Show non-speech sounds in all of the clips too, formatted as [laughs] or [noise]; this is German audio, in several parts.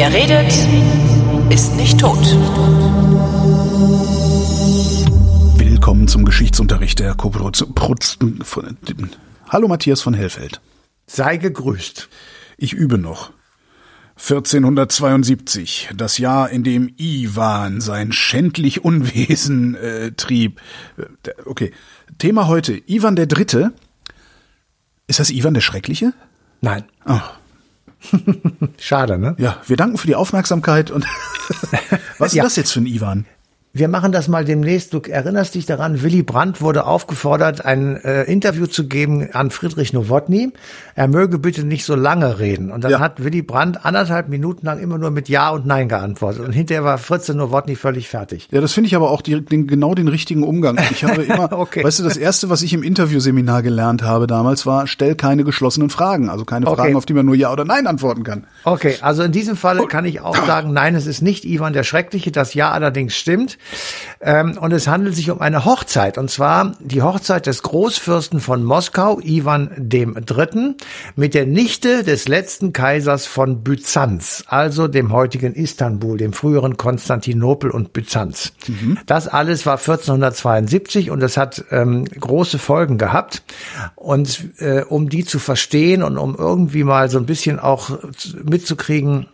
Wer redet, ist nicht tot. Willkommen zum Geschichtsunterricht der Koproduktion. Hallo Matthias von Hellfeld. Sei gegrüßt. Ich übe noch. 1472, das Jahr, in dem Iwan sein schändlich Unwesen äh, trieb. Äh, okay, Thema heute, Iwan der Dritte. Ist das Iwan der Schreckliche? Nein. Oh. Schade, ne? Ja, wir danken für die Aufmerksamkeit und [laughs] was ist Ja. das jetzt für ein Iwan? Wir machen das mal demnächst. Du erinnerst dich daran, Willy Brandt wurde aufgefordert, ein äh, Interview zu geben an Friedrich Nowotny. Er möge bitte nicht so lange reden. Und dann Ja. hat Willy Brandt anderthalb Minuten lang immer nur mit Ja und Nein geantwortet. Und hinterher war Fritz Nowotny völlig fertig. Ja, das finde ich aber auch die, den, genau den richtigen Umgang. Ich habe immer, [laughs] Okay. weißt du, das erste, was ich im Interviewseminar gelernt habe damals war, stell keine geschlossenen Fragen, also keine Okay. Fragen, auf die man nur Ja oder Nein antworten kann. Okay, also in diesem Falle kann ich auch sagen, nein, es ist nicht Ivan der Schreckliche, das Ja allerdings stimmt. Ähm, und es handelt sich um eine Hochzeit, und zwar die Hochzeit des Großfürsten von Moskau, Ivan dem Dritten, mit der Nichte des letzten Kaisers von Byzanz, also dem heutigen Istanbul, dem früheren Konstantinopel und Byzanz. Das alles war 1472 und es hat ähm, große Folgen gehabt. Und äh, um die zu verstehen und um irgendwie mal so ein bisschen auch mitzukriegen,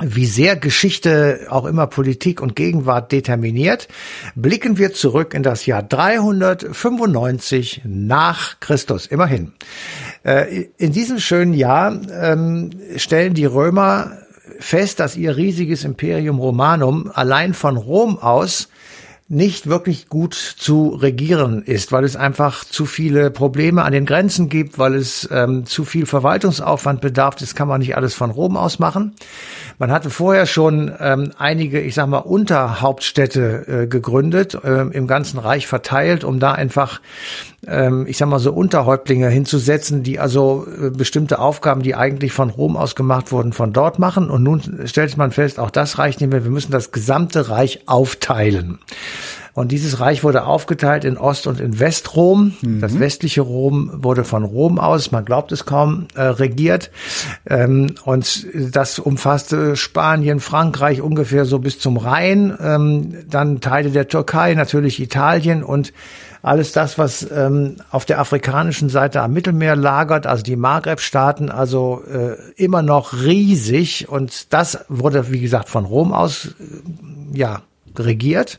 wie sehr Geschichte auch immer Politik und Gegenwart determiniert, blicken wir zurück in das Jahr 395 nach Christus, immerhin. Äh, In diesem schönen Jahr ähm, stellen die Römer fest, dass ihr riesiges Imperium Romanum allein von Rom aus nicht wirklich gut zu regieren ist, weil es einfach zu viele Probleme an den Grenzen gibt, weil es ähm, zu viel Verwaltungsaufwand bedarf. Das kann man nicht alles von Rom aus machen. Man hatte vorher schon ähm, einige, ich sag mal, Unterhauptstädte äh, gegründet, ähm, im ganzen Reich verteilt, um da einfach, ähm, ich sag mal, so Unterhäuptlinge hinzusetzen, die also äh, bestimmte Aufgaben, die eigentlich von Rom aus gemacht wurden, von dort machen. Und nun stellt man fest, auch das reicht nicht mehr. Wir müssen das gesamte Reich aufteilen. Und dieses Reich wurde aufgeteilt in Ost- und in Westrom. Das westliche Rom wurde von Rom aus, man glaubt es kaum, äh, regiert. Ähm, und das umfasste Spanien, Frankreich ungefähr so bis zum Rhein, ähm, dann Teile der Türkei, natürlich Italien und alles das, was ähm, auf der afrikanischen Seite am Mittelmeer lagert, also die Maghreb-Staaten, also äh, immer noch riesig. Und das wurde, wie gesagt, von Rom aus, äh, ja, regiert.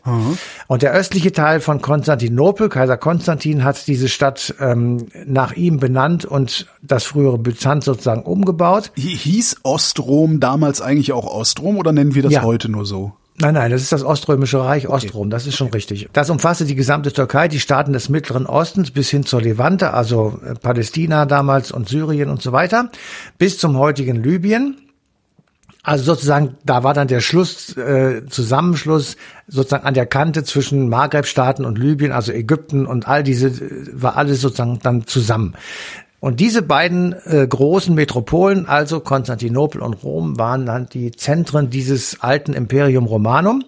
Und der östliche Teil von Konstantinopel, Kaiser Konstantin hat diese Stadt ähm, nach ihm benannt und das frühere Byzanz sozusagen umgebaut. Hi- Hieß Ostrom damals eigentlich auch Ostrom oder nennen wir das Ja. heute nur so? Nein, nein, das ist das Oströmische Reich, Ostrom, das ist schon richtig. Das umfasste die gesamte Türkei, die Staaten des Mittleren Ostens bis hin zur Levante, also äh, Palästina damals und Syrien und so weiter, bis zum heutigen Libyen. Also sozusagen, da war dann der Schluss, äh, Zusammenschluss sozusagen an der Kante zwischen Maghreb-Staaten und Libyen, also Ägypten und all diese, äh, war alles sozusagen dann zusammen. Und diese beiden äh, großen Metropolen, also Konstantinopel und Rom, waren dann die Zentren dieses alten Imperium Romanum.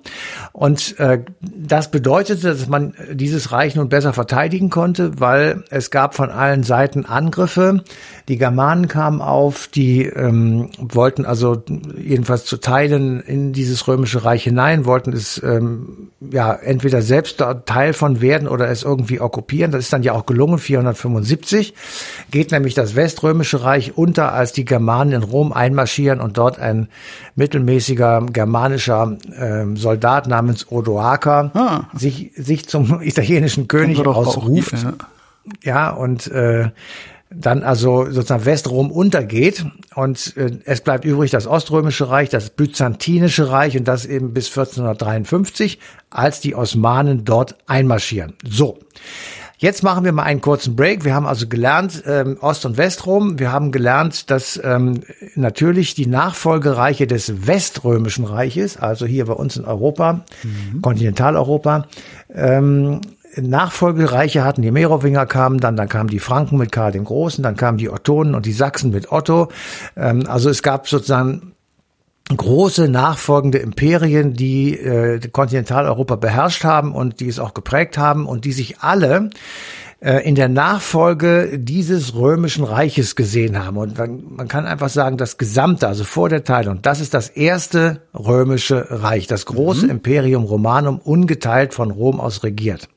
Und äh, das bedeutete, dass man dieses Reich nun besser verteidigen konnte, weil es gab von allen Seiten Angriffe. Die Germanen kamen auf, die ähm, wollten also jedenfalls zu Teilen in dieses römische Reich hinein, wollten es ähm, ja entweder selbst Teil von werden oder es irgendwie okkupieren. Das ist dann ja auch gelungen, 475 geht nämlich das Weströmische Reich unter, als die Germanen in Rom einmarschieren und dort ein mittelmäßiger germanischer ähm, Soldat namens Odoaker Ah. sich, sich zum [laughs] italienischen König auch- ausruft. ja. Ja, und äh, dann also sozusagen Westrom untergeht und äh, es bleibt übrig das Oströmische Reich, das Byzantinische Reich und das eben bis 1453, als die Osmanen dort einmarschieren. So. Jetzt machen wir mal einen kurzen Break. Wir haben also gelernt ähm, Ost- und Westrom. Wir haben gelernt, dass ähm, natürlich die Nachfolgereiche des Weströmischen Reiches, also hier bei uns in Europa, Kontinentaleuropa, ähm, Nachfolgereiche hatten, die Merowinger kamen, dann, dann kamen die Franken mit Karl dem Großen, dann kamen die Ottonen und die Sachsen mit Otto. Ähm, also es gab sozusagen große nachfolgende Imperien, die äh, Kontinentaleuropa beherrscht haben und die es auch geprägt haben und die sich alle äh, in der Nachfolge dieses römischen Reiches gesehen haben. Und man, man kann einfach sagen, das Gesamte, also vor der Teilung, das ist das erste römische Reich, das große mhm. Imperium Romanum, ungeteilt von Rom aus regiert.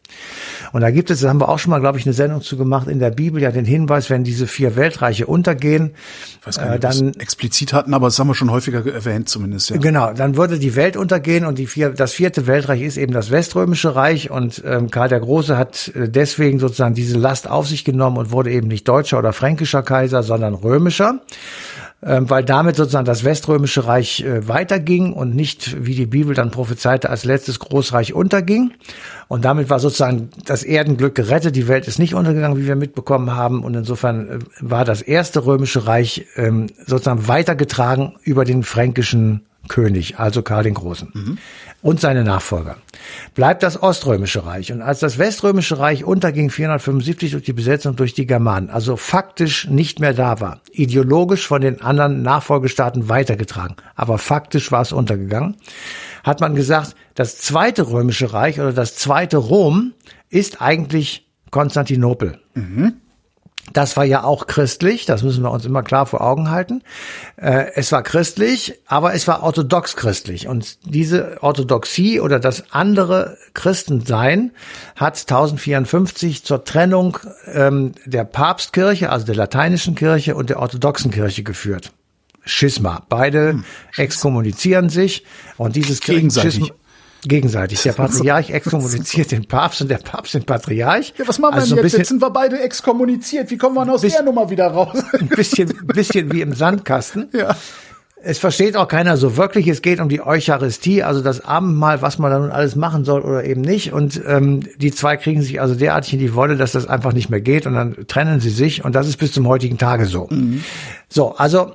Und da gibt es, da haben wir auch schon mal, glaube ich, eine Sendung zu gemacht, in der Bibel ja den Hinweis, wenn diese vier Weltreiche untergehen, ich weiß gar nicht, äh, dann explizit hatten, aber das haben wir schon häufiger erwähnt zumindest. Ja. Genau, dann würde die Welt untergehen und die vier, das vierte Weltreich ist eben das Weströmische Reich und ähm, Karl der Große hat äh, deswegen sozusagen diese Last auf sich genommen und wurde eben nicht deutscher oder fränkischer Kaiser, sondern römischer weil damit sozusagen das Weströmische Reich äh, weiterging und nicht, wie die Bibel dann prophezeite, als letztes Großreich unterging. Und damit war sozusagen das Erdenglück gerettet. Die Welt ist nicht untergegangen, wie wir mitbekommen haben. Und insofern äh, war das erste Römische Reich ähm, sozusagen weitergetragen über den fränkischen König, also Karl den Großen mhm. Und seine Nachfolger. Bleibt das Oströmische Reich. Und als das Weströmische Reich unterging 475 durch die Besetzung durch die Germanen, also faktisch nicht mehr da war, ideologisch von den anderen Nachfolgestaaten weitergetragen, aber faktisch war es untergegangen, hat man gesagt, das zweite Römische Reich oder das zweite Rom ist eigentlich Konstantinopel. Mhm. Das war ja auch christlich, das müssen wir uns immer klar vor Augen halten. Äh, es war christlich, aber es war orthodox christlich. Und diese Orthodoxie oder das andere Christensein hat 1054 zur Trennung ähm, der Papstkirche, also der lateinischen Kirche und der orthodoxen Kirche geführt. Schisma. Beide hm, exkommunizieren sich und dieses Gegenseitig. Gegenseitig. Der [laughs] Patriarch exkommuniziert den Papst und der Papst den Patriarch. Ja, was machen wir also denn jetzt? Bisschen, jetzt sind wir beide exkommuniziert. Wie kommen wir aus der Nummer wieder raus? Ein bisschen, bisschen wie im Sandkasten. Ja. Es versteht auch keiner so wirklich. Es geht um die Eucharistie, also das Abendmahl, was man da nun alles machen soll oder eben nicht. Und ähm, die zwei kriegen sich also derartig in die Wolle, dass das einfach nicht mehr geht. Und dann trennen sie sich. Und das ist bis zum heutigen Tage so. Mhm. So, also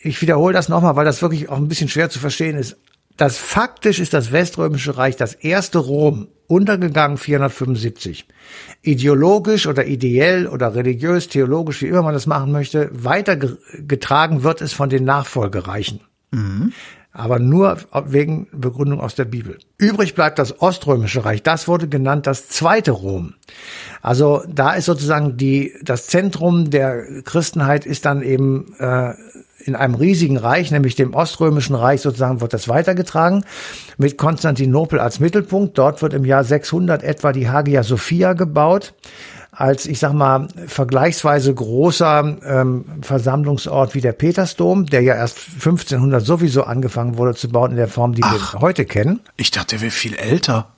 ich wiederhole das nochmal, weil das wirklich auch ein bisschen schwer zu verstehen ist das faktisch ist das Weströmische Reich das erste Rom untergegangen 475. Ideologisch oder ideell oder religiös, theologisch, wie immer man das machen möchte, weitergetragen wird es von den Nachfolgereichen. Mhm. Aber nur wegen Begründung aus der Bibel. Übrig bleibt das Oströmische Reich. Das wurde genannt das zweite Rom. Also da ist sozusagen die, das Zentrum der Christenheit ist dann eben äh, in einem riesigen Reich, nämlich dem Oströmischen Reich sozusagen, wird das weitergetragen mit Konstantinopel als Mittelpunkt. Dort wird im Jahr 600 etwa die Hagia Sophia gebaut als, ich sag mal, vergleichsweise großer ähm, Versammlungsort wie der Petersdom, der ja erst 1500 sowieso angefangen wurde zu bauen in der Form, die Ach, wir heute kennen. Ich dachte, der wäre viel älter.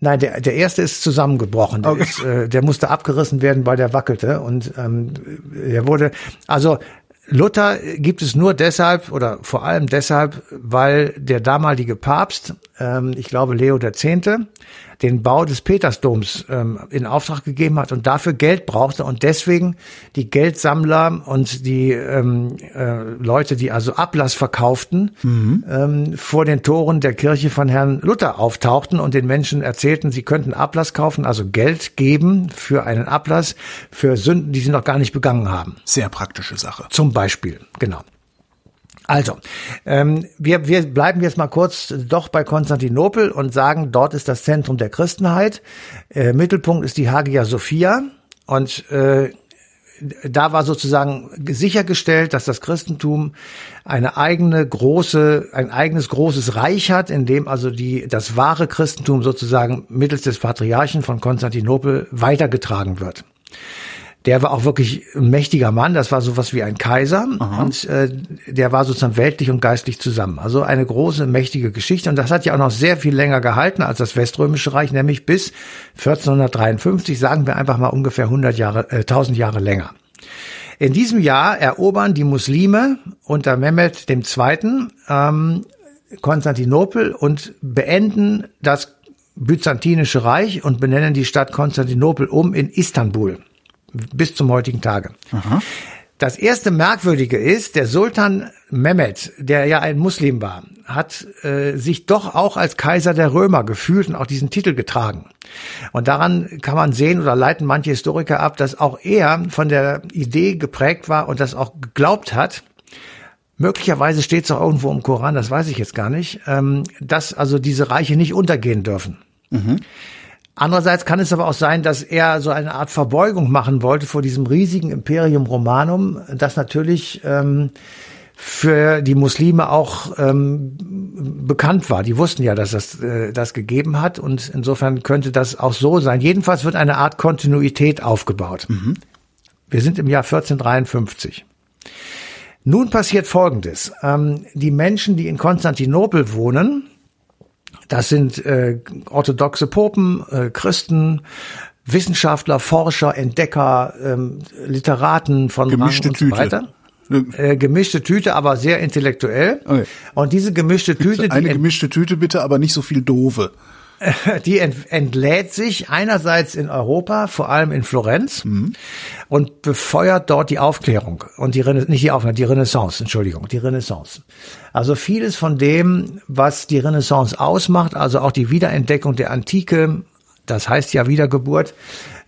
Nein, der, der erste ist zusammengebrochen. Der, okay. ist, äh, der musste abgerissen werden, weil der wackelte. Und ähm, der wurde, also Luther gibt es nur deshalb oder vor allem deshalb, weil der damalige Papst, ähm, ich glaube Leo X., den Bau des Petersdoms ähm, in Auftrag gegeben hat und dafür Geld brauchte und deswegen die Geldsammler und die ähm, äh, Leute, die also Ablass verkauften, mhm. ähm, vor den Toren der Kirche von Herrn Luther auftauchten und den Menschen erzählten, sie könnten Ablass kaufen, also Geld geben für einen Ablass für Sünden, die sie noch gar nicht begangen haben. Sehr praktische Sache. Zum Beispiel, genau. Also, ähm, wir, wir bleiben jetzt mal kurz doch bei Konstantinopel und sagen, dort ist das Zentrum der Christenheit. Äh, Mittelpunkt ist die Hagia Sophia und äh, da war sozusagen sichergestellt, dass das Christentum eine eigene große, ein eigenes großes Reich hat, in dem also die, das wahre Christentum sozusagen mittels des Patriarchen von Konstantinopel weitergetragen wird der war auch wirklich ein mächtiger Mann, das war sowas wie ein Kaiser Aha. und äh, der war sozusagen weltlich und geistlich zusammen. Also eine große, mächtige Geschichte und das hat ja auch noch sehr viel länger gehalten als das Weströmische Reich, nämlich bis 1453, sagen wir einfach mal ungefähr 100 Jahre, äh, 1000 Jahre länger. In diesem Jahr erobern die Muslime unter Mehmed II. Ähm, Konstantinopel und beenden das Byzantinische Reich und benennen die Stadt Konstantinopel um in Istanbul bis zum heutigen Tage. Aha. Das erste Merkwürdige ist, der Sultan Mehmed, der ja ein Muslim war, hat äh, sich doch auch als Kaiser der Römer gefühlt und auch diesen Titel getragen. Und daran kann man sehen oder leiten manche Historiker ab, dass auch er von der Idee geprägt war und das auch geglaubt hat, möglicherweise steht es auch irgendwo im Koran, das weiß ich jetzt gar nicht, ähm, dass also diese Reiche nicht untergehen dürfen. Mhm. Andererseits kann es aber auch sein, dass er so eine Art Verbeugung machen wollte vor diesem riesigen Imperium Romanum, das natürlich ähm, für die Muslime auch ähm, bekannt war. Die wussten ja, dass das äh, das gegeben hat und insofern könnte das auch so sein. Jedenfalls wird eine Art Kontinuität aufgebaut. Mhm. Wir sind im Jahr 1453. Nun passiert Folgendes. Ähm, die Menschen, die in Konstantinopel wohnen, das sind äh, orthodoxe Popen, äh, Christen, Wissenschaftler, Forscher, Entdecker, ähm, Literaten von gemischte Rang und so weiter. Äh, gemischte Tüte, aber sehr intellektuell. Okay. Und diese gemischte Tüte, eine gemischte Tüte bitte, aber nicht so viel doofe. [laughs] die entlädt sich einerseits in Europa, vor allem in Florenz, mhm. und befeuert dort die Aufklärung und die Rena nicht die Aufklärung, die Renaissance, Entschuldigung, die Renaissance. Also vieles von dem, was die Renaissance ausmacht, also auch die Wiederentdeckung der Antike, das heißt ja Wiedergeburt,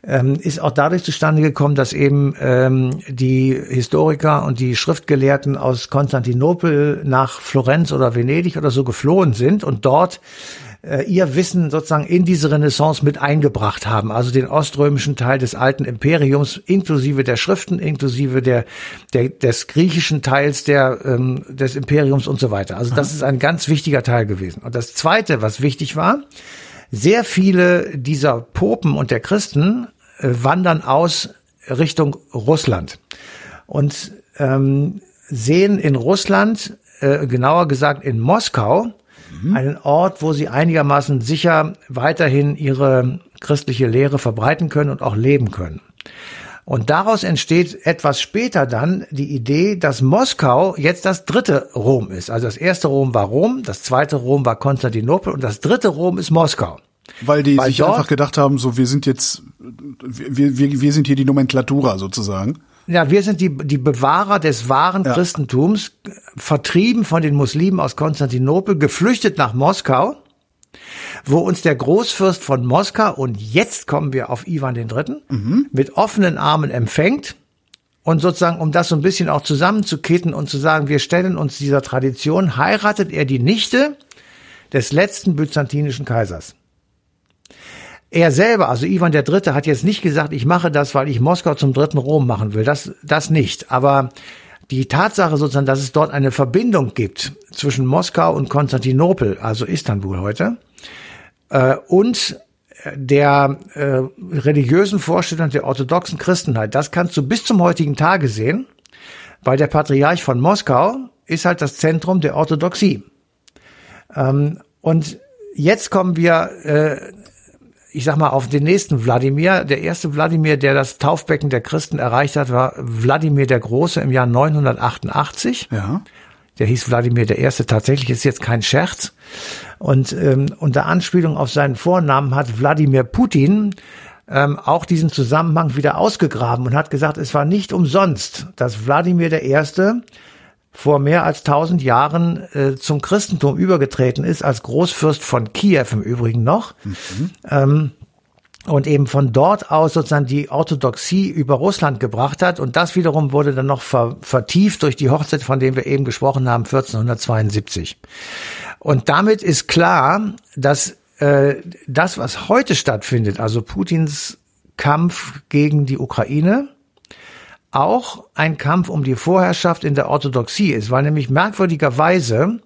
ähm, ist auch dadurch zustande gekommen, dass eben ähm, die Historiker und die Schriftgelehrten aus Konstantinopel nach Florenz oder Venedig oder so geflohen sind und dort äh, ihr Wissen sozusagen in diese Renaissance mit eingebracht haben, also den oströmischen Teil des alten Imperiums inklusive der Schriften, inklusive der, der des griechischen Teils der ähm, des Imperiums und so weiter. Also das ist ein ganz wichtiger Teil gewesen. Und das Zweite, was wichtig war, sehr viele dieser Popen und der Christen äh, wandern aus Richtung Russland und ähm, sehen in Russland, äh, genauer gesagt in Moskau, mhm. einen Ort, wo sie einigermaßen sicher weiterhin ihre christliche Lehre verbreiten können und auch leben können. Und daraus entsteht etwas später dann die Idee, dass Moskau jetzt das dritte Rom ist. Also das erste Rom war Rom, das zweite Rom war Konstantinopel und das dritte Rom ist Moskau. Weil die Weil sich einfach gedacht haben, so wir sind jetzt, wir, wir, wir sind hier die Nomenklatura sozusagen. Ja, wir sind die, die Bewahrer des wahren ja. Christentums, vertrieben von den Muslimen aus Konstantinopel, geflüchtet nach Moskau, wo uns der Großfürst von Moskau, und jetzt kommen wir auf Ivan III., mhm. mit offenen Armen empfängt. Und sozusagen, um das so ein bisschen auch zusammenzukitten und zu sagen, wir stellen uns dieser Tradition, heiratet er die Nichte des letzten byzantinischen Kaisers. Er selber, also Ivan der Dritte, hat jetzt nicht gesagt, ich mache das, weil ich Moskau zum dritten Rom machen will. Das, das nicht. Aber die Tatsache sozusagen, dass es dort eine Verbindung gibt zwischen Moskau und Konstantinopel, also Istanbul heute, äh, und der äh, religiösen Vorstellung der orthodoxen Christenheit, das kannst du bis zum heutigen Tage sehen, weil der Patriarch von Moskau ist halt das Zentrum der Orthodoxie. Ähm, und jetzt kommen wir äh, ich sag mal, auf den nächsten Wladimir. Der erste Wladimir, der das Taufbecken der Christen erreicht hat, war Wladimir der Große im Jahr 988. Ja. Der hieß Wladimir der Erste. Tatsächlich ist jetzt kein Scherz. Und ähm, unter Anspielung auf seinen Vornamen hat Wladimir Putin ähm, auch diesen Zusammenhang wieder ausgegraben und hat gesagt, es war nicht umsonst, dass Wladimir der Erste vor mehr als tausend Jahren äh, zum Christentum übergetreten ist, als Großfürst von Kiew im Übrigen noch. Mhm. Ähm, und eben von dort aus sozusagen die Orthodoxie über Russland gebracht hat. Und das wiederum wurde dann noch ver vertieft durch die Hochzeit, von der wir eben gesprochen haben, 1472. Und damit ist klar, dass äh, das, was heute stattfindet, also Putins Kampf gegen die Ukraine, auch ein Kampf um die Vorherrschaft in der Orthodoxie ist, weil nämlich merkwürdigerweise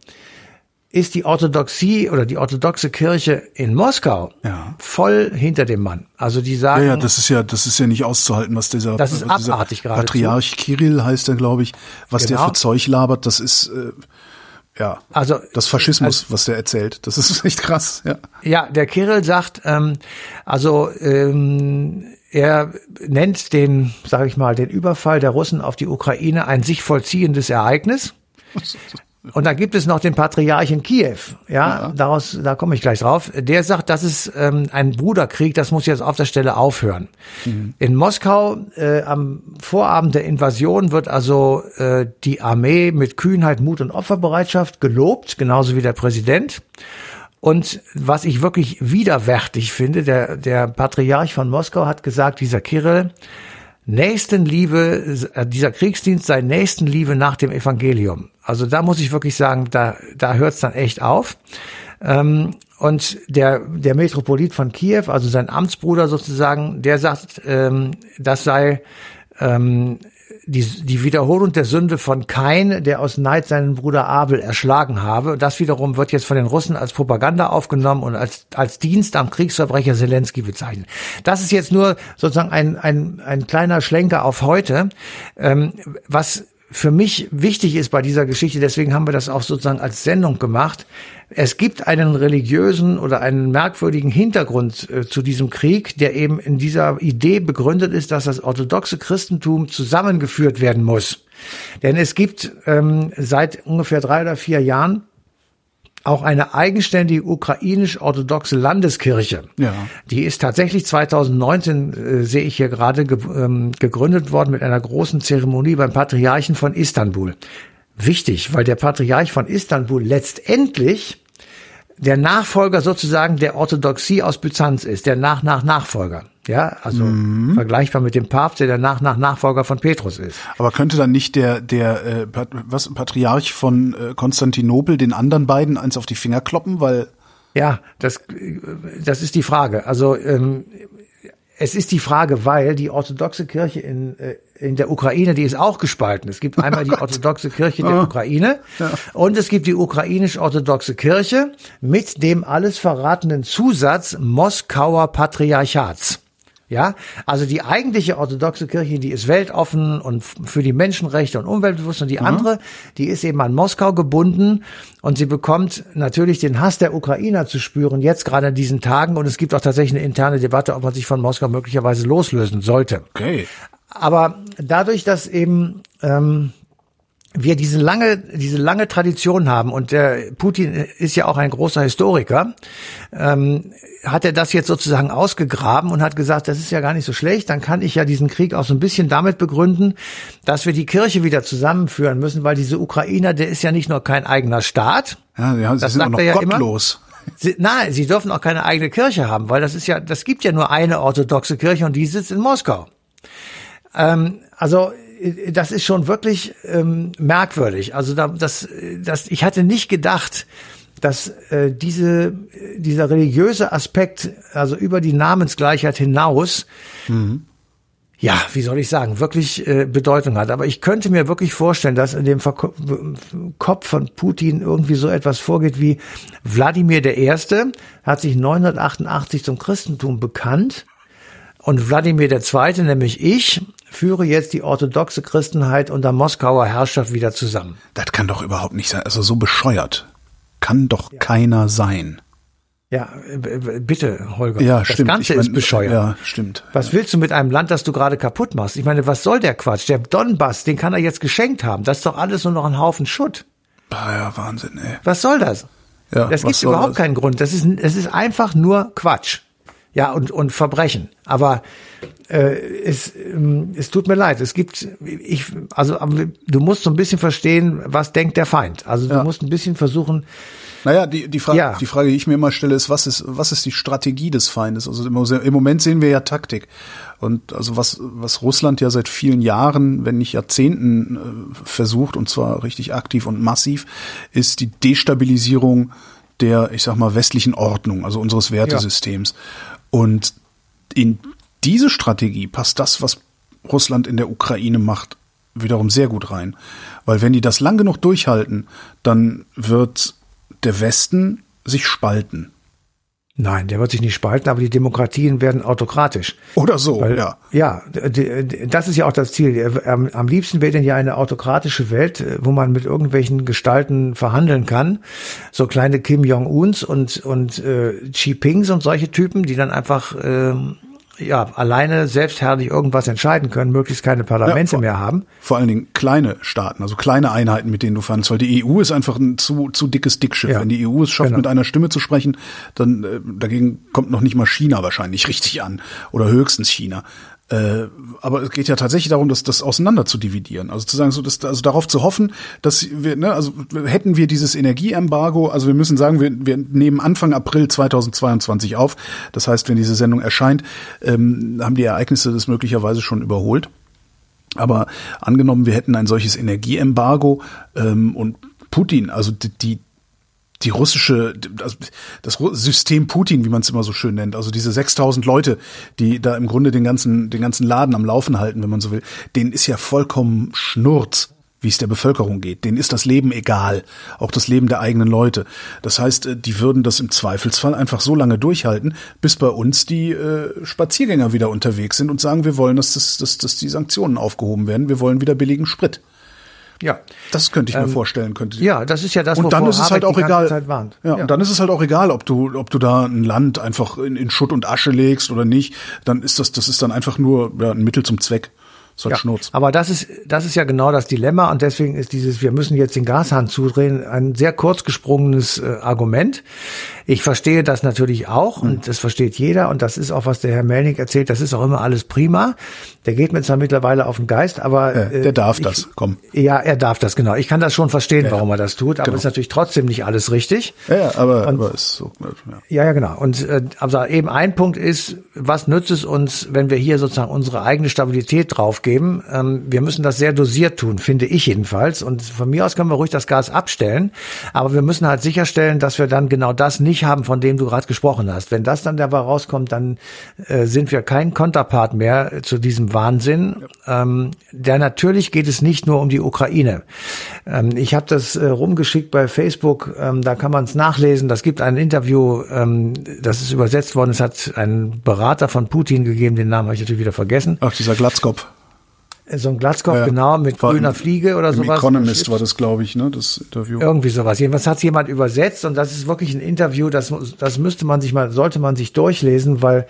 ist die Orthodoxie oder die orthodoxe Kirche in Moskau ja. voll hinter dem Mann. Also die sagen, ja, ja, das ist ja, das ist ja nicht auszuhalten, was dieser, das ist abartig gerade Patriarch Kirill heißt er, glaube ich, was genau. der für Zeug labert. Das ist äh, ja, also das Faschismus, also, was der erzählt, das ist [laughs] echt krass. Ja, ja der Kirill sagt, ähm, also ähm, er nennt den, sage ich mal, den Überfall der Russen auf die Ukraine ein sich vollziehendes Ereignis. [laughs] Und da gibt es noch den Patriarch in Kiew, ja, ja. daraus, da komme ich gleich drauf. Der sagt, das ist ähm, ein Bruderkrieg, das muss jetzt auf der Stelle aufhören. Mhm. In Moskau äh, am Vorabend der Invasion wird also äh, die Armee mit Kühnheit, Mut und Opferbereitschaft gelobt, genauso wie der Präsident. Und was ich wirklich widerwärtig finde, der, der Patriarch von Moskau hat gesagt, dieser Kirill, Nächstenliebe, äh, dieser Kriegsdienst sei Nächstenliebe nach dem Evangelium. Also da muss ich wirklich sagen, da, da hört es dann echt auf. Ähm, und der, der Metropolit von Kiew, also sein Amtsbruder sozusagen, der sagt, ähm, das sei ähm, die, die Wiederholung der Sünde von Kain, der aus Neid seinen Bruder Abel erschlagen habe. Und das wiederum wird jetzt von den Russen als Propaganda aufgenommen und als, als Dienst am Kriegsverbrecher Zelensky bezeichnet. Das ist jetzt nur sozusagen ein, ein, ein kleiner Schlenker auf heute. Ähm, was für mich wichtig ist bei dieser Geschichte, deswegen haben wir das auch sozusagen als Sendung gemacht. Es gibt einen religiösen oder einen merkwürdigen Hintergrund äh, zu diesem Krieg, der eben in dieser Idee begründet ist, dass das orthodoxe Christentum zusammengeführt werden muss. Denn es gibt ähm, seit ungefähr drei oder vier Jahren auch eine eigenständige ukrainisch-orthodoxe Landeskirche. Ja. Die ist tatsächlich 2019, äh, sehe ich hier gerade, ge ähm, gegründet worden mit einer großen Zeremonie beim Patriarchen von Istanbul. Wichtig, weil der Patriarch von Istanbul letztendlich der Nachfolger sozusagen der Orthodoxie aus Byzanz ist, der Nach-Nach-Nachfolger. Ja, also mhm. vergleichbar mit dem Papst, der der Nach-Nach-Nachfolger von Petrus ist. Aber könnte dann nicht der, der äh, was, Patriarch von äh, Konstantinopel den anderen beiden eins auf die Finger kloppen, weil ja, das, das ist die Frage. Also ähm, es ist die Frage, weil die orthodoxe Kirche in, äh, in der Ukraine, die ist auch gespalten. Es gibt [laughs] einmal die orthodoxe Kirche der oh. Ukraine ja. und es gibt die ukrainisch-orthodoxe Kirche mit dem alles verratenen Zusatz Moskauer Patriarchats. Ja, also die eigentliche orthodoxe Kirche, die ist weltoffen und für die Menschenrechte und umweltbewusst und die mhm. andere, die ist eben an Moskau gebunden und sie bekommt natürlich den Hass der Ukrainer zu spüren, jetzt gerade in diesen Tagen und es gibt auch tatsächlich eine interne Debatte, ob man sich von Moskau möglicherweise loslösen sollte. Okay. Aber dadurch, dass eben ähm, wir diese lange, diese lange Tradition haben und der Putin ist ja auch ein großer Historiker, ähm, hat er das jetzt sozusagen ausgegraben und hat gesagt, das ist ja gar nicht so schlecht, dann kann ich ja diesen Krieg auch so ein bisschen damit begründen, dass wir die Kirche wieder zusammenführen müssen, weil diese Ukrainer, der ist ja nicht nur kein eigener Staat. Ja, ja sie das sind sagt auch noch er ja gottlos. Immer. Sie, nein, sie dürfen auch keine eigene Kirche haben, weil das ist ja, das gibt ja nur eine orthodoxe Kirche und die sitzt in Moskau. Ähm, also das ist schon wirklich ähm, merkwürdig. Also da, das, das, ich hatte nicht gedacht, dass äh, diese, dieser religiöse Aspekt, also über die Namensgleichheit hinaus, mhm. ja, wie soll ich sagen, wirklich äh, Bedeutung hat. Aber ich könnte mir wirklich vorstellen, dass in dem Verko Kopf von Putin irgendwie so etwas vorgeht wie Wladimir der Erste hat sich 988 zum Christentum bekannt und Wladimir der Zweite, nämlich ich, führe jetzt die orthodoxe Christenheit unter Moskauer Herrschaft wieder zusammen. Das kann doch überhaupt nicht sein. Also so bescheuert kann doch ja. keiner sein. Ja, bitte, Holger. Ja, das stimmt. Ganze ich mein, ist bescheuert. Ja, stimmt. Was willst du mit einem Land, das du gerade kaputt machst? Ich meine, was soll der Quatsch? Der Donbass, den kann er jetzt geschenkt haben. Das ist doch alles nur noch ein Haufen Schutt. Ah, ja, Wahnsinn, ey. Was soll das? Ja, das gibt überhaupt das? keinen Grund. Das ist, das ist einfach nur Quatsch ja und und Verbrechen. Aber äh, es ähm, es tut mir leid. Es gibt ich also du musst so ein bisschen verstehen, was denkt der Feind. Also du ja. musst ein bisschen versuchen. Naja, die, die, Frage, ja. die Frage, die ich mir immer stelle, ist, was ist, was ist die Strategie des Feindes? Also im, Moment sehen wir ja Taktik. Und also was, was Russland ja seit vielen Jahren, wenn nicht Jahrzehnten äh, versucht, und zwar richtig aktiv und massiv, ist die Destabilisierung der, ich sag mal, westlichen Ordnung, also unseres Wertesystems. Ja. Und in diese Strategie passt das, was Russland in der Ukraine macht, wiederum sehr gut rein. Weil wenn die das lang genug durchhalten, dann wird der Westen sich spalten. Nein, der wird sich nicht spalten, aber die Demokratien werden autokratisch. Oder so, Weil, ja. Ja, das ist ja auch das Ziel. Am liebsten wäre denn ja eine autokratische Welt, wo man mit irgendwelchen Gestalten verhandeln kann. So kleine Kim Jong-uns und, und äh, Xi Pings und solche Typen, die dann einfach äh, ja, alleine selbstherrlich irgendwas entscheiden können, möglichst keine Parlamente ja, vor, mehr haben. Vor allen Dingen kleine Staaten, also kleine Einheiten, mit denen du verhandelst, weil die EU ist einfach ein zu, zu dickes Dickschiff. Ja. Wenn die EU es schafft, genau. mit einer Stimme zu sprechen, dann äh, dagegen kommt noch nicht mal China wahrscheinlich richtig an oder höchstens China. Äh, aber es geht ja tatsächlich darum, das, das auseinander zu dividieren. Also zu sagen, so, dass, also darauf zu hoffen, dass wir, ne, also hätten wir dieses Energieembargo, also wir müssen sagen, wir, wir nehmen Anfang April 2022 auf. Das heißt, wenn diese Sendung erscheint, ähm, haben die Ereignisse das möglicherweise schon überholt. Aber angenommen, wir hätten ein solches Energieembargo ähm, und Putin, also die, die die russische, das, das System Putin, wie man es immer so schön nennt, also diese 6000 Leute, die da im Grunde den ganzen, den ganzen Laden am Laufen halten, wenn man so will, denen ist ja vollkommen Schnurz, wie es der Bevölkerung geht. Denen ist das Leben egal, auch das Leben der eigenen Leute. Das heißt, äh, die würden das im Zweifelsfall einfach so lange durchhalten, bis bei uns die äh, Spaziergänger wieder unterwegs sind und sagen, wir wollen, dass, das, dass, dass die Sanktionen aufgehoben werden, wir wollen wieder billigen Sprit. Ja, das könnte ich mir ähm, vorstellen. Könnte. Ja, das ist ja das. Und dann ist es halt auch egal. Ja, ja, und dann ist es halt auch egal, ob du, ob du da ein Land einfach in, in Schutt und Asche legst oder nicht. Dann ist das, das ist dann einfach nur ja, ein Mittel zum Zweck. So ein ja, Schnurz. Aber das ist, das ist ja genau das Dilemma und deswegen ist dieses, wir müssen jetzt den Gashahn zudrehen, ein sehr kurz gesprungenes äh, Argument. Ich verstehe das natürlich auch und das versteht jeder und das ist auch, was der Herr Melnik erzählt, das ist auch immer alles prima. Der geht mir zwar mittlerweile auf den Geist, aber äh, der darf ich, das, komm. Ja, er darf das, genau. Ich kann das schon verstehen, ja, warum er das tut, aber genau. ist natürlich trotzdem nicht alles richtig. Ja, aber, und, aber ist so. Ja. ja, ja, genau. Und äh, also eben ein Punkt ist, was nützt es uns, wenn wir hier sozusagen unsere eigene Stabilität draufgeben? Ähm, wir müssen das sehr dosiert tun, finde ich jedenfalls. Und von mir aus können wir ruhig das Gas abstellen, aber wir müssen halt sicherstellen, dass wir dann genau das nicht haben, von dem du gerade gesprochen hast. Wenn das dann dabei rauskommt, dann äh, sind wir kein Konterpart mehr zu diesem Wahnsinn. Ja. Ähm, der natürlich geht es nicht nur um die Ukraine. Ähm, ich habe das äh, rumgeschickt bei Facebook, ähm, da kann man es nachlesen. Das gibt ein Interview, ähm, das ist übersetzt worden. Es hat einen Berater von Putin gegeben, den Namen habe ich natürlich wieder vergessen. Ach, dieser Glatzkopf so ein Glatzkopf, ja, genau, mit grüner Fliege oder sowas. Economist war das, glaube ich, ne, das Interview. Irgendwie sowas. Jedenfalls hat jemand übersetzt und das ist wirklich ein Interview, das, das müsste man sich mal, sollte man sich durchlesen, weil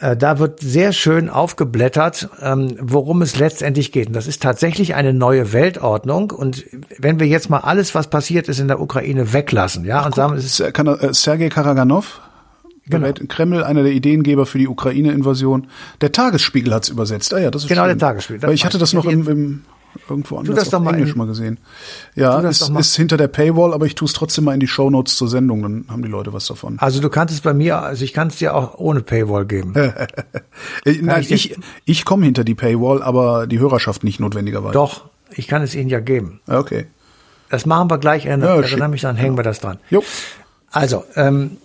äh, da wird sehr schön aufgeblättert, ähm, worum es letztendlich geht. Und das ist tatsächlich eine neue Weltordnung. Und wenn wir jetzt mal alles, was passiert ist in der Ukraine, weglassen, ja, Ach, und sagen, es ist kann, äh, Sergei Karaganov, Genau. Kreml, einer der Ideengeber für die Ukraine-Invasion. Der Tagesspiegel hat's übersetzt. Ah ja, das ist Genau, schön. der Tagesspiegel. Weil ich hatte das noch im, im irgendwo anders das auf Englisch in, mal gesehen. Ja, es ist hinter der Paywall, aber ich tue es trotzdem mal in die Shownotes zur Sendung, dann haben die Leute was davon. Also du kannst es bei mir, also ich kann es dir auch ohne Paywall geben. [laughs] Nein, ich, ich, ich komme hinter die Paywall, aber die Hörerschaft nicht notwendigerweise. Doch, ich kann es Ihnen ja geben. Okay. Das machen wir gleich, erinnere, ja, erinnere mich, dann hängen wir das dran. Jo. Also, ähm,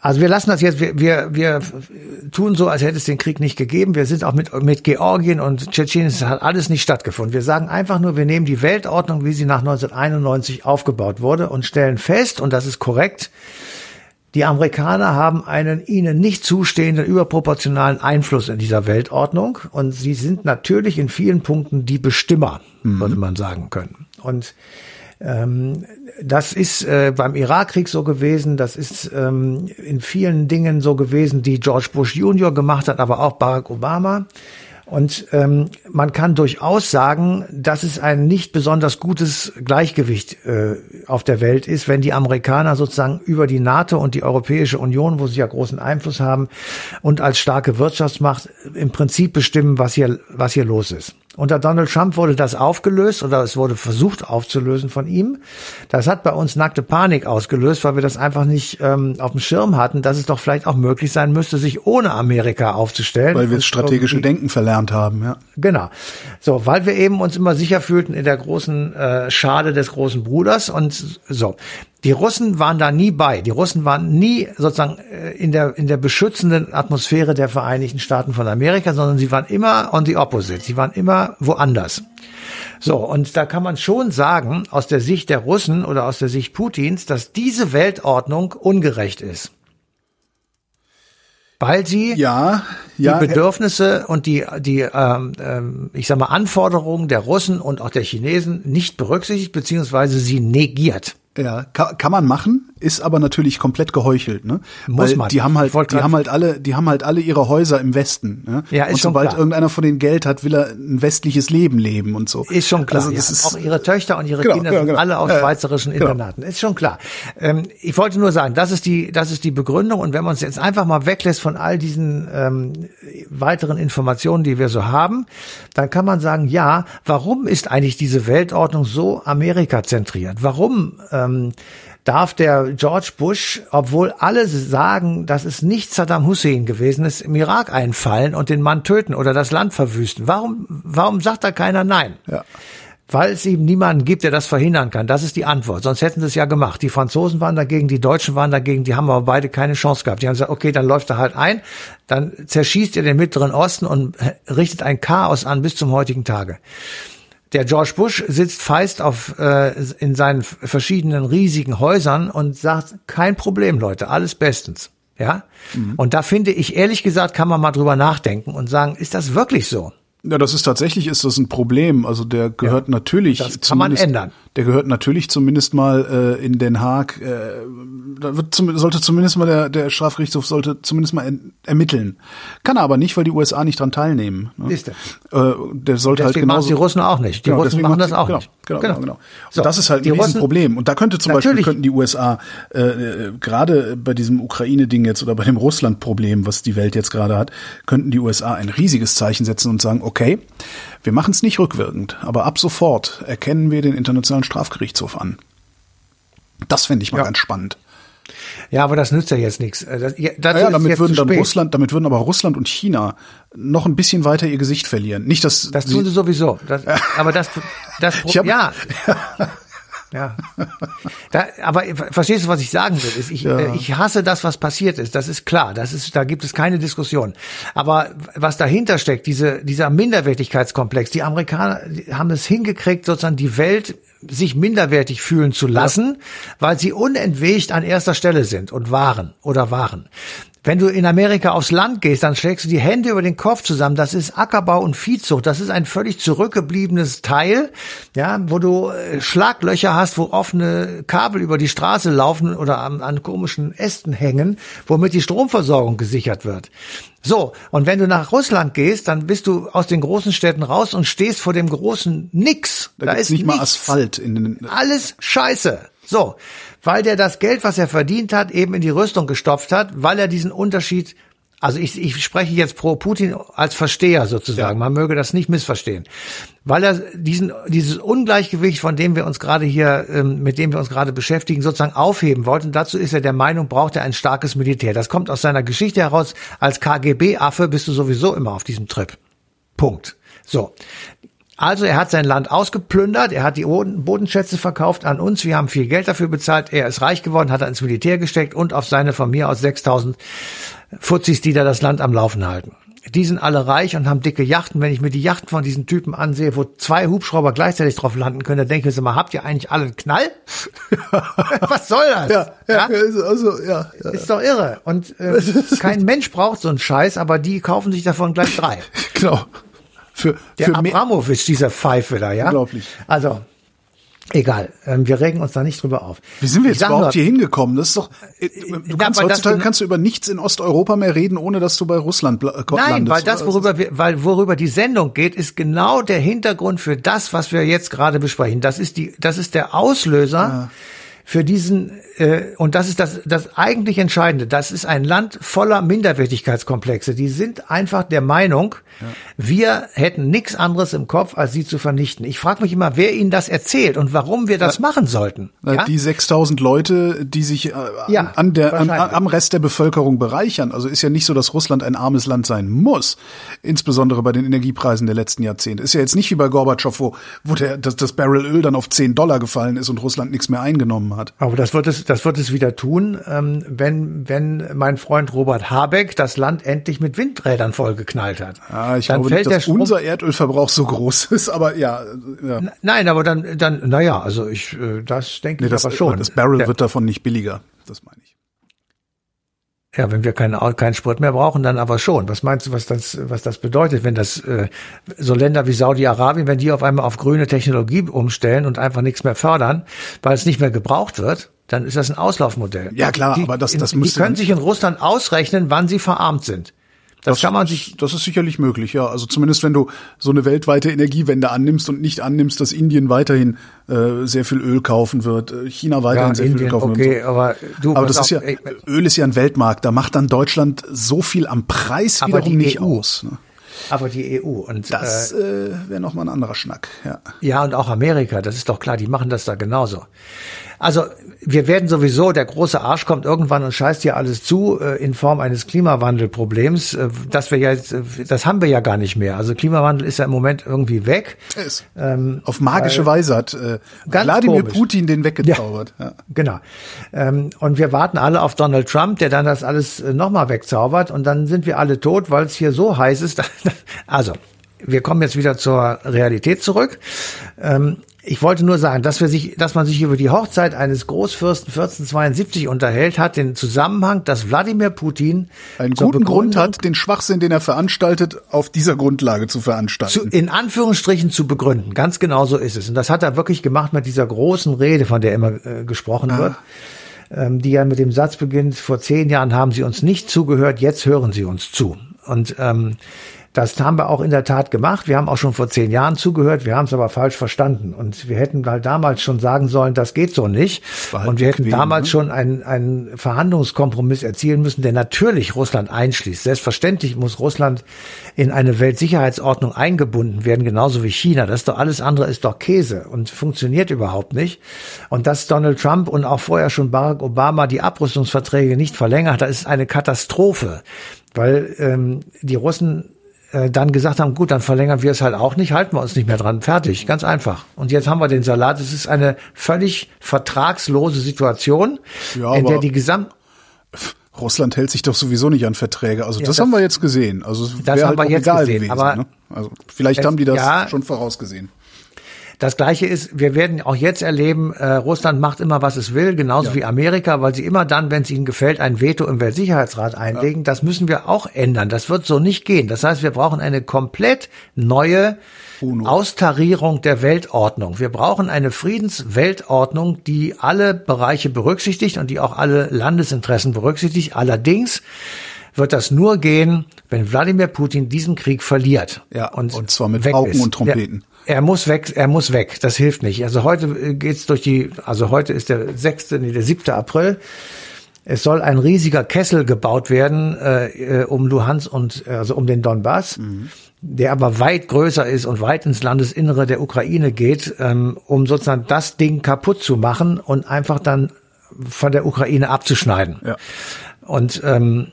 also wir lassen das jetzt, wir, wir, wir tun so, als hätte es den Krieg nicht gegeben. Wir sind auch mit, mit Georgien und Tschetschenien, es hat alles nicht stattgefunden. Wir sagen einfach nur, wir nehmen die Weltordnung, wie sie nach 1991 aufgebaut wurde und stellen fest, und das ist korrekt, die Amerikaner haben einen ihnen nicht zustehenden überproportionalen Einfluss in dieser Weltordnung und sie sind natürlich in vielen Punkten die Bestimmer, mhm. würde man sagen können. Und ähm, das ist äh, beim Irakkrieg so gewesen, das ist ähm, in vielen Dingen so gewesen, die George Bush Junior gemacht hat, aber auch Barack Obama. Und ähm, man kann durchaus sagen, dass es ein nicht besonders gutes Gleichgewicht äh, auf der Welt ist, wenn die Amerikaner sozusagen über die NATO und die Europäische Union, wo sie ja großen Einfluss haben und als starke Wirtschaftsmacht im Prinzip bestimmen, was hier, was hier los ist. Unter Donald Trump wurde das aufgelöst oder es wurde versucht aufzulösen von ihm. Das hat bei uns nackte Panik ausgelöst, weil wir das einfach nicht ähm, auf dem Schirm hatten, dass es doch vielleicht auch möglich sein müsste, sich ohne Amerika aufzustellen. Weil wir das strategische Denken verlernt haben, ja. Genau. So, weil wir eben uns immer sicher fühlten in der großen äh, Schade des großen Bruders und so. Die Russen waren da nie bei. Die Russen waren nie sozusagen äh, in der, in der beschützenden Atmosphäre der Vereinigten Staaten von Amerika, sondern sie waren immer on the opposite. Sie waren immer woanders. So, und da kann man schon sagen, aus der Sicht der Russen oder aus der Sicht Putins, dass diese Weltordnung ungerecht ist. Weil sie ja, ja, die Bedürfnisse und die, die ähm, ähm, ich sag mal, Anforderungen der Russen und auch der Chinesen nicht berücksichtigt, beziehungsweise sie negiert. Ja, kann, kann man machen, ist aber natürlich komplett geheuchelt, ne? Muss Weil man. Die haben halt, die haben halt alle, die haben halt alle ihre Häuser im Westen. Ne? Ja, ist und schon sobald klar. irgendeiner von denen Geld hat, will er ein westliches Leben leben und so. Ist schon klar. Also das ja. ist, auch ihre Töchter und ihre genau, Kinder genau, sind genau. alle aus Ja, schweizerischen genau. Internaten. Ist schon klar. Ähm, ich wollte nur sagen, das ist die, das ist die Begründung. Und wenn man uns jetzt einfach mal weglässt von all diesen ähm, weiteren Informationen, die wir so haben, dann kann man sagen, ja, warum ist eigentlich diese Weltordnung so Amerika zentriert? Warum ähm, darf der George Bush, obwohl alle sagen, dass es nicht Saddam Hussein gewesen ist, im Irak einfallen und den Mann töten oder das Land verwüsten? Warum, warum sagt da keiner nein? Ja. Weil es eben niemanden gibt, der das verhindern kann. Das ist die Antwort. Sonst hätten sie es ja gemacht. Die Franzosen waren dagegen, die Deutschen waren dagegen, die haben aber beide keine Chance gehabt. Die haben gesagt, okay, dann läuft er halt ein, dann zerschießt ihr den Mittleren Osten und richtet ein Chaos an bis zum heutigen Tage. Der George Bush sitzt feist auf äh, in seinen verschiedenen riesigen Häusern und sagt, kein Problem, Leute, alles bestens. Ja? Mhm. Und da finde ich, ehrlich gesagt, kann man mal drüber nachdenken und sagen, ist das wirklich so? Ja, das ist tatsächlich ist das ein Problem. Also der gehört ja, natürlich. Das kann man ändern. Der gehört natürlich zumindest mal äh, in Den Haag. Äh, da wird zum, sollte zumindest mal der, der Strafgerichtshof sollte zumindest mal en, ermitteln. Kann er aber nicht, weil die USA nicht dran teilnehmen. Ne? Ist der. Äh, der sollte halt deswegen halt genauso. die Russen auch nicht. Die genau, Russen machen das auch genau, nicht. Genau, genau, genau. So, und das ist halt ein Riesenproblem. Und da könnte zum natürlich. Beispiel könnten die USA äh, gerade bei diesem Ukraine-Ding jetzt oder bei dem Russland-Problem, was die Welt jetzt gerade hat, könnten die USA ein riesiges Zeichen setzen und sagen, okay, wir machen es nicht rückwirkend, aber ab sofort erkennen wir den Internationalen Strafgerichtshof an. Das fände ich mal ja. ganz spannend. Ja, aber das nützt ja jetzt nichts. Äh, das, ja, ja, damit würden dann Russland, damit würden aber Russland und China noch ein bisschen weiter ihr Gesicht verlieren. Nicht, dass das tun sie sowieso. Das, [laughs] aber das, das hab, ja. [laughs] Ja. Da, aber verstehst du, was ich sagen will? Ich, ja. Äh, ich hasse das, was passiert ist. Das ist klar. Das ist, da gibt es keine Diskussion. Aber was dahinter steckt, diese, dieser Minderwertigkeitskomplex, die Amerikaner haben es hingekriegt, sozusagen die Welt sich minderwertig fühlen zu lassen, ja. weil sie unentwegt an erster Stelle sind und waren oder waren. Wenn du in Amerika aufs Land gehst, dann schlägst du die Hände über den Kopf zusammen. Das ist Ackerbau und Viehzucht. Das ist ein völlig zurückgebliebenes Teil, ja, wo du äh, Schlaglöcher hast, wo offene Kabel über die Straße laufen oder an, an komischen Ästen hängen, womit die Stromversorgung gesichert wird. So, und wenn du nach Russland gehst, dann bist du aus den großen Städten raus und stehst vor dem großen Nix. Da, da ist nicht nichts. mal Asphalt in den. Alles Scheiße. So, weil der das Geld, was er verdient hat, eben in die Rüstung gestopft hat, weil er diesen Unterschied also ich, ich spreche jetzt pro Putin als Versteher sozusagen. Ja. Man möge das nicht missverstehen, weil er diesen dieses Ungleichgewicht, von dem wir uns gerade hier, ähm, mit dem wir uns gerade beschäftigen, sozusagen aufheben wollten. Dazu ist er der Meinung, braucht er ein starkes Militär. Das kommt aus seiner Geschichte heraus. Als KGB-Affe bist du sowieso immer auf diesem Trip. Punkt. So. Also er hat sein Land ausgeplündert, er hat die Bodenschätze verkauft an uns, wir haben viel Geld dafür bezahlt, er ist reich geworden, hat er ins Militär gesteckt und auf seine von mir aus 6000 Fuzis, die da das Land am Laufen halten. Die sind alle reich und haben dicke Yachten. Wenn ich mir die Yachten von diesen Typen ansehe, wo zwei Hubschrauber gleichzeitig drauf landen können, dann denke ich mir mal, habt ihr eigentlich alle einen Knall? [laughs] Was soll das? Ja, ja, ja? Also, ja, ja, Ist doch irre. Und äh, [laughs] kein Mensch braucht so einen Scheiß, aber die kaufen sich davon gleich drei. [laughs] genau. Für, der für Abramowitsch, dieser Pfeife da, ja? Unglaublich. Also, Egal, ähm, wir regen uns da nicht drüber auf. Wie sind wir jetzt überhaupt nur, hier hingekommen? Das ist doch, äh, du kannst, heutzutage kannst du über nichts in Osteuropa mehr reden, ohne dass du bei Russland äh, Nein, landest. weil das, worüber wir, weil worüber die Sendung geht, ist genau der Hintergrund für das, was wir jetzt gerade besprechen. Das ist die, das ist der Auslöser. Ja für diesen, äh, und das ist das, das eigentlich Entscheidende, das ist ein Land voller Minderwertigkeitskomplexe. Die sind einfach der Meinung, ja. wir hätten nichts anderes im Kopf, als sie zu vernichten. Ich frage mich immer, wer ihnen das erzählt und warum wir das Na, machen sollten. Ja? Die 6000 Leute, die sich äh, ja, an der, an, am Rest der Bevölkerung bereichern. Also ist ja nicht so, dass Russland ein armes Land sein muss. Insbesondere bei den Energiepreisen der letzten Jahrzehnte. Ist ja jetzt nicht wie bei Gorbatschow, wo, wo der, das, das Barrel Öl dann auf 10 Dollar gefallen ist und Russland nichts mehr eingenommen hat hat. Aber das wird es, das wird es wieder tun, ähm, wenn, wenn mein Freund Robert Habeck das Land endlich mit Windrädern vollgeknallt hat. Ja, ich dann glaube fällt nicht, dass unser Erdölverbrauch so groß [laughs] ist, aber ja, ja. Nein, aber dann, dann, naja, also ich, äh, das denke nee, ich das, aber schon. Das Barrel Der, wird davon nicht billiger, das meine ich. Ja, wenn wir keinen keinen Sprit mehr brauchen, dann aber schon. Was meinst du, was das was das bedeutet, wenn das äh, so Länder wie Saudi-Arabien, wenn die auf einmal auf grüne Technologie umstellen und einfach nichts mehr fördern, weil es nicht mehr gebraucht wird, dann ist das ein Auslaufmodell. Ja klar, die, aber das das in, Die können sich in Russland ausrechnen, wann sie verarmt sind. Das, das, kann man sich. Das ist sicherlich möglich, ja. Also zumindest wenn du so eine weltweite Energiewende annimmst und nicht annimmst, dass Indien weiterhin äh, sehr viel Öl kaufen wird, äh, China weiterhin ja, sehr Indien, viel Öl kaufen okay, wird. Aber, du, aber das ist ja, ey, Öl ist ja ein Weltmarkt. Da macht dann Deutschland so viel am Preis aber wiederum nicht EU. aus. Ne? Aber die EU und das äh, äh wäre noch mal ein anderer Schnack. Ja. Ja und auch Amerika, das ist doch klar. Die machen das da genauso. Also wir werden sowieso, der große Arsch kommt irgendwann und scheißt hier alles zu äh, in Form eines Klimawandelproblems, äh, dass wir ja jetzt, äh, das haben wir ja gar nicht mehr. Also Klimawandel ist ja im Moment irgendwie weg. Ist. Ähm, Auf magische Weise hat äh, Wladimir. Putin den weggezaubert. Ja, ja. Genau. Ähm, und wir warten alle auf Donald Trump, der dann das alles äh, nochmal wegzaubert und dann sind wir alle tot, weil es hier so heiß ist. [laughs] also, wir kommen jetzt wieder zur Realität zurück. Ähm, ich wollte nur sagen, dass wir sich, dass man sich über die Hochzeit eines Großfürsten 1472 unterhält, hat den Zusammenhang, dass Wladimir Putin einen guten Grund hat, den Schwachsinn, den er veranstaltet, auf dieser Grundlage zu veranstalten. Zu, in Anführungsstrichen zu begründen. Ganz genau so ist es. Und das hat er wirklich gemacht mit dieser großen Rede, von der immer äh, gesprochen ah. wird ähm, die ja mit dem Satz beginnt, vor zehn Jahren haben Sie uns nicht zugehört, jetzt hören Sie uns zu. Und ähm, das haben wir auch in der Tat gemacht. Wir haben auch schon vor zehn Jahren zugehört, wir haben es aber falsch verstanden. Und wir hätten halt damals schon sagen sollen, das geht so nicht. Halt und wir hätten bequem, damals ne? schon einen, einen Verhandlungskompromiss erzielen müssen, der natürlich Russland einschließt. Selbstverständlich muss Russland in eine Weltsicherheitsordnung eingebunden werden, genauso wie China. Das ist doch alles andere ist doch Käse und funktioniert überhaupt nicht. Und dass Donald Trump und auch vorher schon Barack Obama die Abrüstungsverträge nicht verlängert, das ist eine Katastrophe. Weil ähm, die Russen äh, dann gesagt haben, gut, dann verlängern wir es halt auch nicht, halten wir uns nicht mehr dran. Fertig, ganz einfach. Und jetzt haben wir den Salat. Es ist eine völlig vertragslose Situation, ja, in der die Gesamt Russland hält sich doch sowieso nicht an Verträge. Also ja, das, das, haben wir jetzt gesehen. Also das haben halt wir jetzt gesehen. Gewesen, aber ne? also vielleicht haben die das ja, schon vorausgesehen. Das Gleiche ist, wir werden auch jetzt erleben, äh, Russland macht immer, was es will, genauso ja. wie Amerika, weil sie immer dann, wenn es ihnen gefällt, ein Veto im Weltsicherheitsrat einlegen. Ja. Das müssen wir auch ändern. Das wird so nicht gehen. Das heißt, wir brauchen eine komplett neue Uno. Austarierung der Weltordnung. Wir brauchen eine Friedensweltordnung, die alle Bereiche berücksichtigt und die auch alle Landesinteressen berücksichtigt. Allerdings wird das nur gehen, wenn Wladimir Putin diesen Krieg verliert. Ja, und, und zwar mit Pauken und Trompeten. Er, er, muss weg, er muss weg. Das hilft nicht. Also heute äh, geht's durch die, also heute ist der sechste, nee, der siebte April. Es soll ein riesiger Kessel gebaut werden äh, äh um Luhansk und also um den Donbass, mhm. der aber weit größer ist und weit ins Landesinnere der Ukraine geht, ähm, um sozusagen das Ding kaputt zu machen und einfach dann von der Ukraine abzuschneiden. Ja. Und ähm,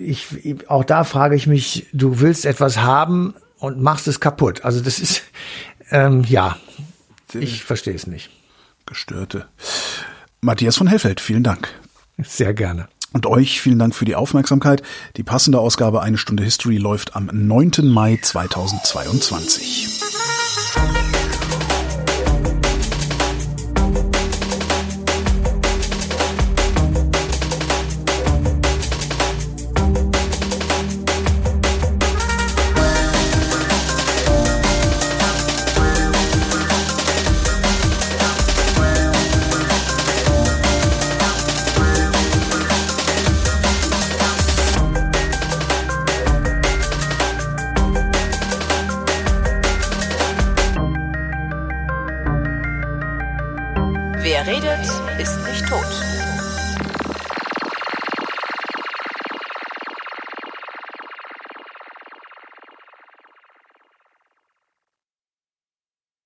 ich, auch da frage ich mich, du willst etwas haben und machst es kaputt. Also das ist, [laughs] ähm, ja, ich verstehe es nicht. Gestörte. Matthias von Hellfeld, vielen Dank. Sehr gerne. Und euch vielen Dank für die Aufmerksamkeit. Die passende Ausgabe Eine Stunde History läuft am 9. Mai 2022.